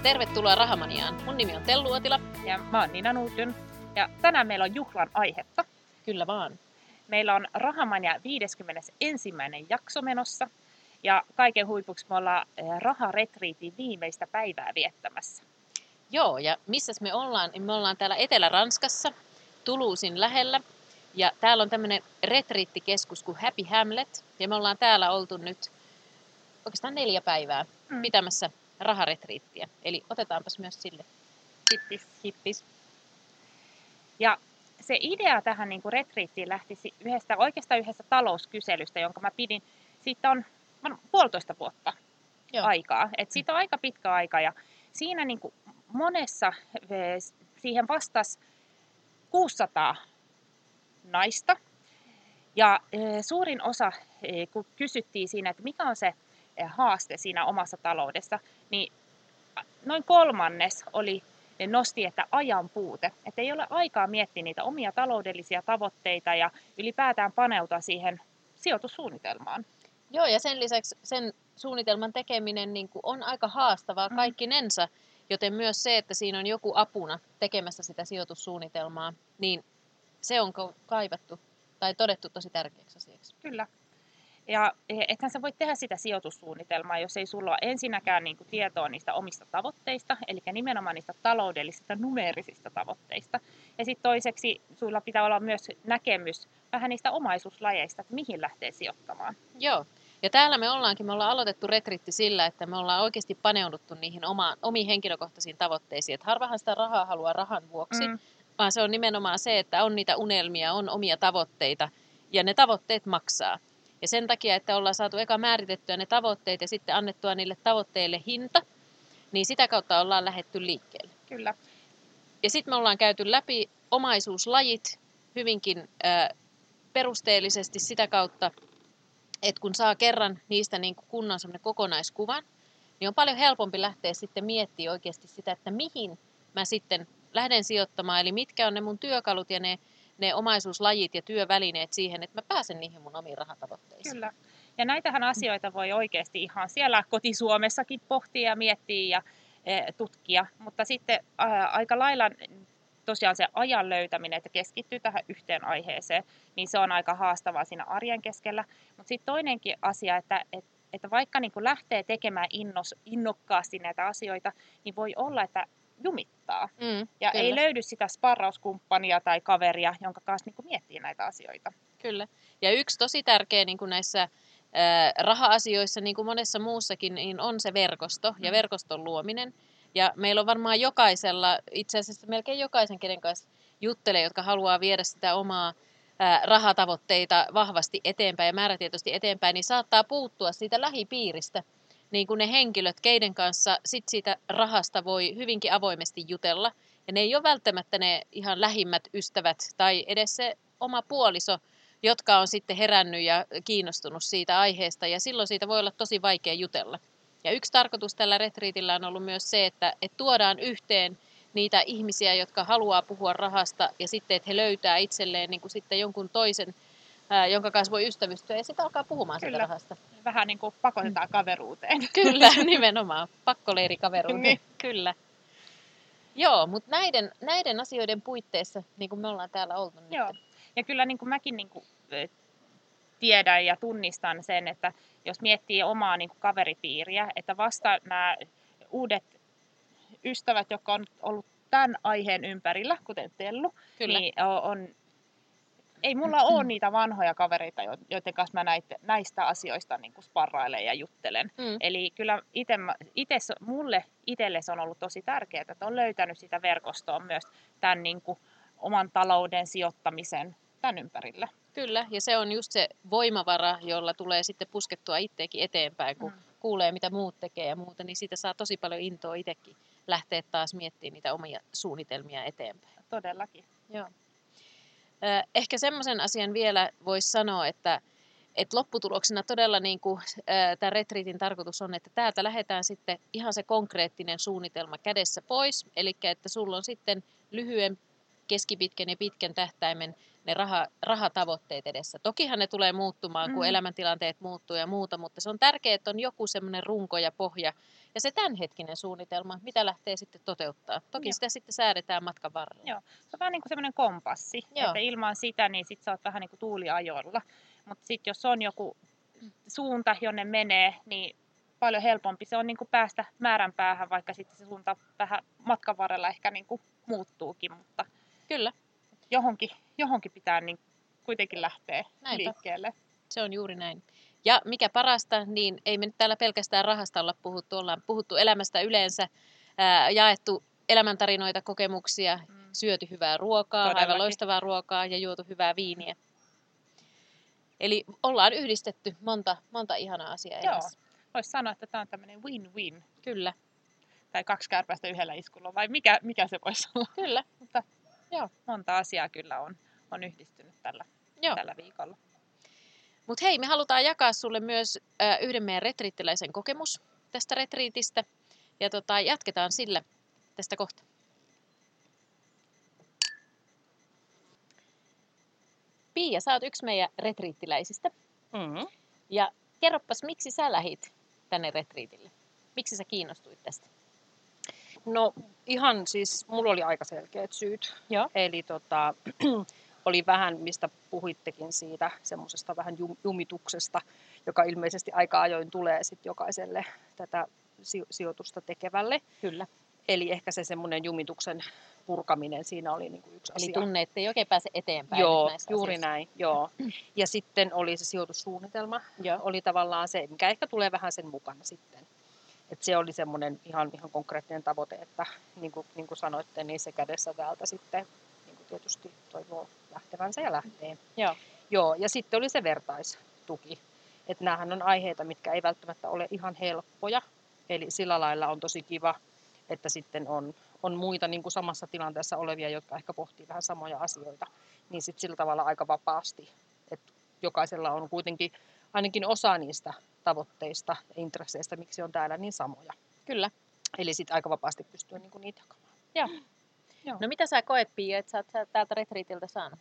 ja tervetuloa Rahamaniaan. Mun nimi on Tellu Uotila. Ja mä oon Nina Nuutyn. Ja tänään meillä on juhlan aihetta. Kyllä vaan. Meillä on Rahamania 51. jakso menossa. Ja kaiken huipuksi me ollaan eh, Raharetriitin viimeistä päivää viettämässä. Joo, ja missä me ollaan? Me ollaan täällä Etelä-Ranskassa, Tuluusin lähellä. Ja täällä on tämmöinen retriittikeskus kuin Happy Hamlet. Ja me ollaan täällä oltu nyt oikeastaan neljä päivää mm. pitämässä raharetriittiä. Eli otetaanpas myös sille hippis. hippis. Ja se idea tähän niin kuin retriittiin lähti yhdestä, oikeastaan yhdestä talouskyselystä, jonka mä pidin. Siitä on puolitoista vuotta Joo. aikaa. Et siitä on aika pitkä aika ja siinä niin kuin monessa siihen vastasi 600 naista. Ja suurin osa, kun kysyttiin siinä, että mikä on se haaste siinä omassa taloudessa, niin noin kolmannes oli nosti, että ajan puute. Että ei ole aikaa miettiä niitä omia taloudellisia tavoitteita ja ylipäätään paneutua siihen sijoitussuunnitelmaan. Joo, ja sen lisäksi sen suunnitelman tekeminen niin kuin on aika haastavaa mm. kaikkinensa, joten myös se, että siinä on joku apuna tekemässä sitä sijoitussuunnitelmaa, niin se on kaivattu tai todettu tosi tärkeäksi asiaksi. Kyllä. Ja e, ethän sä voi tehdä sitä sijoitussuunnitelmaa, jos ei sulla ole ensinnäkään niin kuin tietoa niistä omista tavoitteista, eli nimenomaan niistä taloudellisista numeerisista tavoitteista. Ja sitten toiseksi sulla pitää olla myös näkemys vähän niistä omaisuuslajeista, että mihin lähtee sijoittamaan. Joo. Ja täällä me ollaankin, me ollaan aloitettu retritti sillä, että me ollaan oikeasti paneuduttu niihin oma, omiin henkilökohtaisiin tavoitteisiin. Että harvahan sitä rahaa haluaa rahan vuoksi, mm. vaan se on nimenomaan se, että on niitä unelmia, on omia tavoitteita ja ne tavoitteet maksaa. Ja sen takia, että ollaan saatu eka määritettyä ne tavoitteet ja sitten annettua niille tavoitteille hinta, niin sitä kautta ollaan lähetty liikkeelle. Kyllä. Ja sitten me ollaan käyty läpi omaisuuslajit hyvinkin äh, perusteellisesti sitä kautta, että kun saa kerran niistä niin kuin kunnon kokonaiskuvan, niin on paljon helpompi lähteä sitten miettimään oikeasti sitä, että mihin mä sitten lähden sijoittamaan, eli mitkä on ne mun työkalut ja ne ne omaisuuslajit ja työvälineet siihen, että mä pääsen niihin mun omiin rahatavoitteisiin. Kyllä. Ja näitähän asioita voi oikeasti ihan siellä kotisuomessakin pohtia ja miettiä ja e, tutkia, mutta sitten aika lailla tosiaan se ajan löytäminen, että keskittyy tähän yhteen aiheeseen, niin se on aika haastavaa siinä arjen keskellä. Mutta sitten toinenkin asia, että, että, että vaikka niin lähtee tekemään innos, innokkaasti näitä asioita, niin voi olla, että jumittaa. Mm, ja kyllä. ei löydy sitä sparrauskumppania tai kaveria, jonka kanssa niin miettii näitä asioita. Kyllä. Ja yksi tosi tärkeä niin kuin näissä raha-asioissa, niin kuin monessa muussakin, niin on se verkosto mm. ja verkoston luominen. Ja meillä on varmaan jokaisella, itse asiassa melkein jokaisen, kenen kanssa juttelee, jotka haluaa viedä sitä omaa ää, rahatavoitteita vahvasti eteenpäin ja määrätietoisesti eteenpäin, niin saattaa puuttua siitä lähipiiristä – niin kuin ne henkilöt, keiden kanssa sit siitä rahasta voi hyvinkin avoimesti jutella. Ja ne ei ole välttämättä ne ihan lähimmät ystävät tai edes se oma puoliso, jotka on sitten herännyt ja kiinnostunut siitä aiheesta. Ja silloin siitä voi olla tosi vaikea jutella. Ja yksi tarkoitus tällä retriitillä on ollut myös se, että, että tuodaan yhteen niitä ihmisiä, jotka haluaa puhua rahasta ja sitten, että he löytää itselleen niin kuin sitten jonkun toisen ää, jonka kanssa voi ystävystyä ja sitten alkaa puhumaan Kyllä. siitä rahasta. Vähän niin kuin pakotetaan mm. kaveruuteen. Kyllä, nimenomaan. Pakkoleirikaveruuteen. niin. Kyllä. Joo, mutta näiden, näiden asioiden puitteissa, niin kuin me ollaan täällä oltu Joo. Nyt. Ja kyllä niin kuin mäkin niin kuin, tiedän ja tunnistan sen, että jos miettii omaa niin kuin kaveripiiriä, että vasta nämä uudet ystävät, jotka on ollut tämän aiheen ympärillä, kuten Tellu, Kyllä. niin on ei mulla ole niitä vanhoja kavereita, joiden kanssa mä näitä, näistä asioista niin kuin sparrailen ja juttelen. Mm. Eli kyllä ite, ite, mulle itselle se on ollut tosi tärkeää, että on löytänyt sitä verkostoa myös tämän niin kuin, oman talouden sijoittamisen tämän ympärillä. Kyllä, ja se on just se voimavara, jolla tulee sitten puskettua itseäkin eteenpäin, kun mm. kuulee, mitä muut tekee ja muuta, niin siitä saa tosi paljon intoa itsekin lähteä taas miettimään niitä omia suunnitelmia eteenpäin. Todellakin. Joo. Ehkä semmoisen asian vielä voisi sanoa, että, että lopputuloksena todella niin kuin, tämä retriitin tarkoitus on, että täältä lähdetään sitten ihan se konkreettinen suunnitelma kädessä pois. Eli että sulla on sitten lyhyen, keskipitkän ja pitkän tähtäimen ne raha, rahatavoitteet edessä. Tokihan ne tulee muuttumaan, kun Mm. elämäntilanteet muuttuu ja muuta, mutta se on tärkeää, että on joku semmoinen runko ja pohja ja se tämänhetkinen suunnitelma, mitä lähtee sitten toteuttaa. Toki Joo. sitä sitten säädetään matkan varrella. Joo. Se on vähän niin kuin semmoinen kompassi, Joo. että ilman sitä niin sit sä oot vähän niin kuin tuuliajolla. Mutta sitten jos on joku suunta, jonne menee, niin paljon helpompi se on niin kuin päästä määränpäähän, vaikka sitten se suunta vähän matkan varrella ehkä niin kuin muuttuukin, mutta Kyllä, johonkin, johonkin pitää niin kuitenkin lähteä Näinpä. liikkeelle. se on juuri näin. Ja mikä parasta, niin ei me nyt täällä pelkästään rahasta olla puhuttu, ollaan puhuttu elämästä yleensä, ää, jaettu elämäntarinoita, kokemuksia, Mm. syöty hyvää ruokaa, aivan Todellakin. loistavaa ruokaa ja juotu hyvää viiniä. Eli ollaan yhdistetty monta, monta ihanaa asiaa Joo. elämässä. Voisi sanoa, että tämä on tämmöinen win-win, Kyllä, tai kaksi kärpästä yhdellä iskulla, vai mikä, mikä se voisi olla? kyllä. Mutta Joo. monta asiaa kyllä on, on yhdistynyt tällä, Joo. tällä viikolla. Mutta hei, me halutaan jakaa sulle myös ö, yhden meidän retriittiläisen kokemus tästä retriitistä. Ja tota, jatketaan sillä tästä kohta. Pia, sä oot yksi meidän retriittiläisistä. Mm. Ja kerropas, miksi sä lähit tänne retriitille? Miksi sä kiinnostuit tästä? No ihan siis, mulla oli aika selkeät syyt. Joo. Eli tota, oli vähän, mistä puhuittekin siitä, semmoisesta vähän jum- jumituksesta, joka ilmeisesti aika ajoin tulee sit jokaiselle tätä si- sijoitusta tekevälle. Kyllä. Eli ehkä se semmoinen jumituksen purkaminen siinä oli niinku yksi Eli asia. tunne, ettei oikein pääse eteenpäin Joo, näissä juuri asioissa. näin, joo. Ja sitten oli se sijoitussuunnitelma, Joo. oli tavallaan se, mikä ehkä tulee vähän sen mukana sitten. Et se oli semmoinen ihan, ihan konkreettinen tavoite, että niin kuin, niin kuin sanoitte, niin se kädessä täältä sitten niin kuin tietysti toivoo lähtevänsä ja lähtee. Joo. Joo, ja sitten oli se vertaistuki. Että näähän on aiheita, mitkä ei välttämättä ole ihan helppoja. Eli sillä lailla on tosi kiva, että sitten on, on muita niin kuin samassa tilanteessa olevia, jotka ehkä pohtii vähän samoja asioita. Niin sitten sillä tavalla aika vapaasti. Että jokaisella on kuitenkin ainakin osa niistä tavoitteista ja intresseistä, miksi on täällä niin samoja. Kyllä. Eli sitten aika vapaasti pystyy niin kuin niitä jakamaan. Joo. No mitä sä koet, Pia, että sä oot täältä retriitiltä saanut?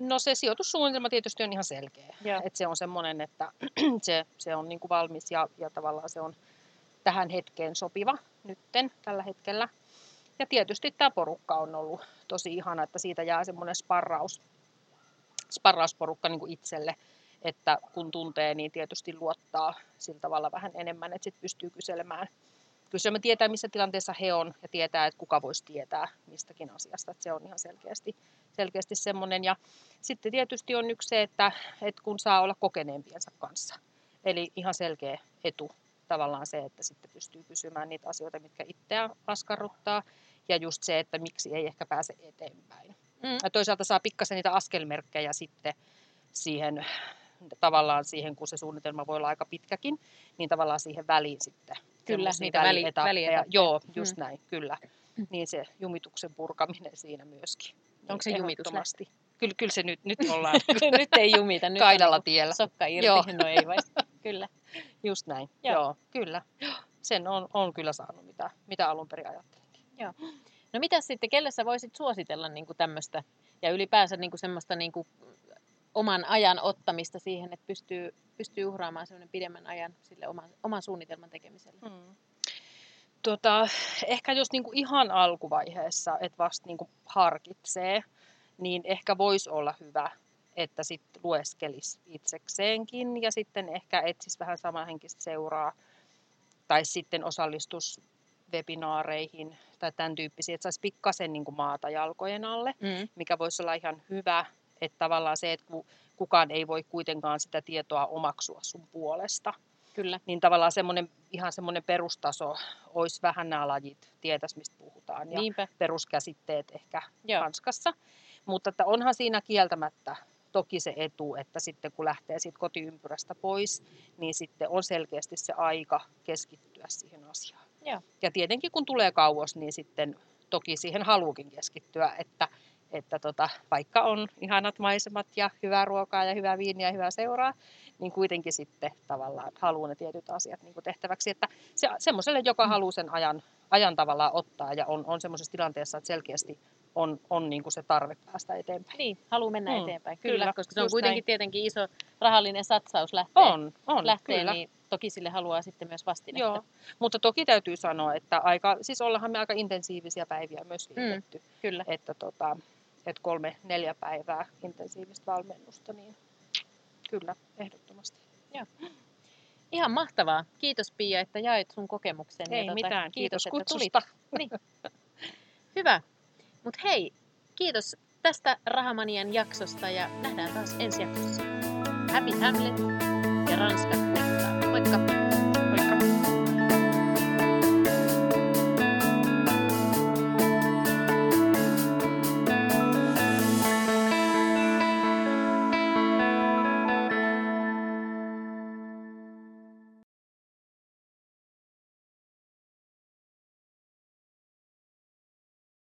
No se sijoitussuunnitelma tietysti on ihan selkeä. Joo. Et se on semmoinen, että se, se on niin kuin valmis ja, ja tavallaan se on tähän hetkeen sopiva nytten tällä hetkellä. Ja tietysti tämä porukka on ollut tosi ihana, että siitä jää semmoinen sparraus, sparrausporukka niin kuin itselle, että kun tuntee, niin tietysti luottaa sillä tavalla vähän enemmän, että sitten pystyy kyselemään. Kyselemään tietää, missä tilanteessa he on ja tietää, että kuka voisi tietää mistäkin asiasta. Että se on ihan selkeästi, selkeästi semmoinen. Ja sitten tietysti on yksi se, että, että kun saa olla kokeneempiensa kanssa. Eli ihan selkeä etu tavallaan se, että sitten pystyy kysymään niitä asioita, mitkä itseä askarruttaa. Ja just se, että miksi ei ehkä pääse eteenpäin. Mm. Ja toisaalta saa pikkasen niitä askelmerkkejä sitten siihen tavallaan siihen, kun se suunnitelma voi olla aika pitkäkin, niin tavallaan siihen väliin sitten. Kyllä, niitä väli- välietappeja. välietappeja. Joo, just Mm. näin, kyllä. Niin se jumituksen purkaminen siinä myöskin. Onko se Niin jumitus ehdottomasti. Kyllä, kyllä se nyt, nyt ollaan nyt ei jumita, nyt kaidalla on tiellä. sokka irti. Joo. No ei vai. Kyllä. Just näin, Joo. joo, joo kyllä. Sen on, on kyllä saanut, mitä, mitä alun perin ajattelin. No mitä sitten, kelle sä voisit suositella niin tämmöistä ja ylipäänsä niin semmoista niin oman ajan ottamista siihen, että pystyy, pystyy uhraamaan semmoinen pidemmän ajan sille oman, oman suunnitelman tekemiselle? Hmm. Tota, ehkä jos niinku ihan alkuvaiheessa, että vasta niinku harkitsee, niin ehkä voisi olla hyvä, että sitten lueskelisi itsekseenkin ja sitten ehkä etsisi vähän samanhenkistä seuraa tai sitten osallistus webinaareihin tai tämän tyyppisiä, että saisi pikkasen niin maata jalkojen alle, Mm. mikä voisi olla ihan hyvä, että tavallaan se, että ku- kukaan ei voi kuitenkaan sitä tietoa omaksua sun puolesta, Kyllä. niin tavallaan semmoinen, ihan semmoinen perustaso olisi vähän nämä lajit, tietäisi mistä puhutaan ja Niinpä. peruskäsitteet ehkä Joo. Hanskassa. Mutta että onhan siinä kieltämättä toki se etu, että sitten kun lähtee siitä kotiympyrästä pois, niin sitten on selkeästi se aika keskittyä siihen asiaan. Joo. Ja tietenkin kun tulee kauas, niin sitten toki siihen haluukin keskittyä, että, että tota, vaikka on ihanat maisemat ja hyvää ruokaa ja hyvää viiniä ja hyvää seuraa, niin kuitenkin sitten tavallaan haluaa ne tietyt asiat niin tehtäväksi. Että se, semmoiselle, joka Mm. haluaa sen ajan, ajan tavallaan ottaa ja on, on semmoisessa tilanteessa, että selkeästi on, on niin kuin se tarve päästä eteenpäin. Niin, haluaa mennä Mm, eteenpäin, kyllä, kyllä, koska se on kuitenkin näin. tietenkin iso rahallinen satsaus lähtee, On, on, lähtee kyllä. niin toki sille haluaa sitten myös vastinetta. Joo, mutta toki täytyy sanoa, että aika, siis ollaanhan me aika intensiivisiä päiviä myös vietetty. Kyllä. Että, tota, että kolme, neljä päivää intensiivistä valmennusta, niin kyllä, ehdottomasti. Ihan mahtavaa. Kiitos Pia, että jaoit sun kokemuksen. Ei ja mitään, kiitos, että tulit. kutsusta. Niin. Hyvä. Mutta hei, kiitos tästä Rahamanian jaksosta ja nähdään taas ensi jaksossa. Happy Hamlet ja Ranska. Moikka!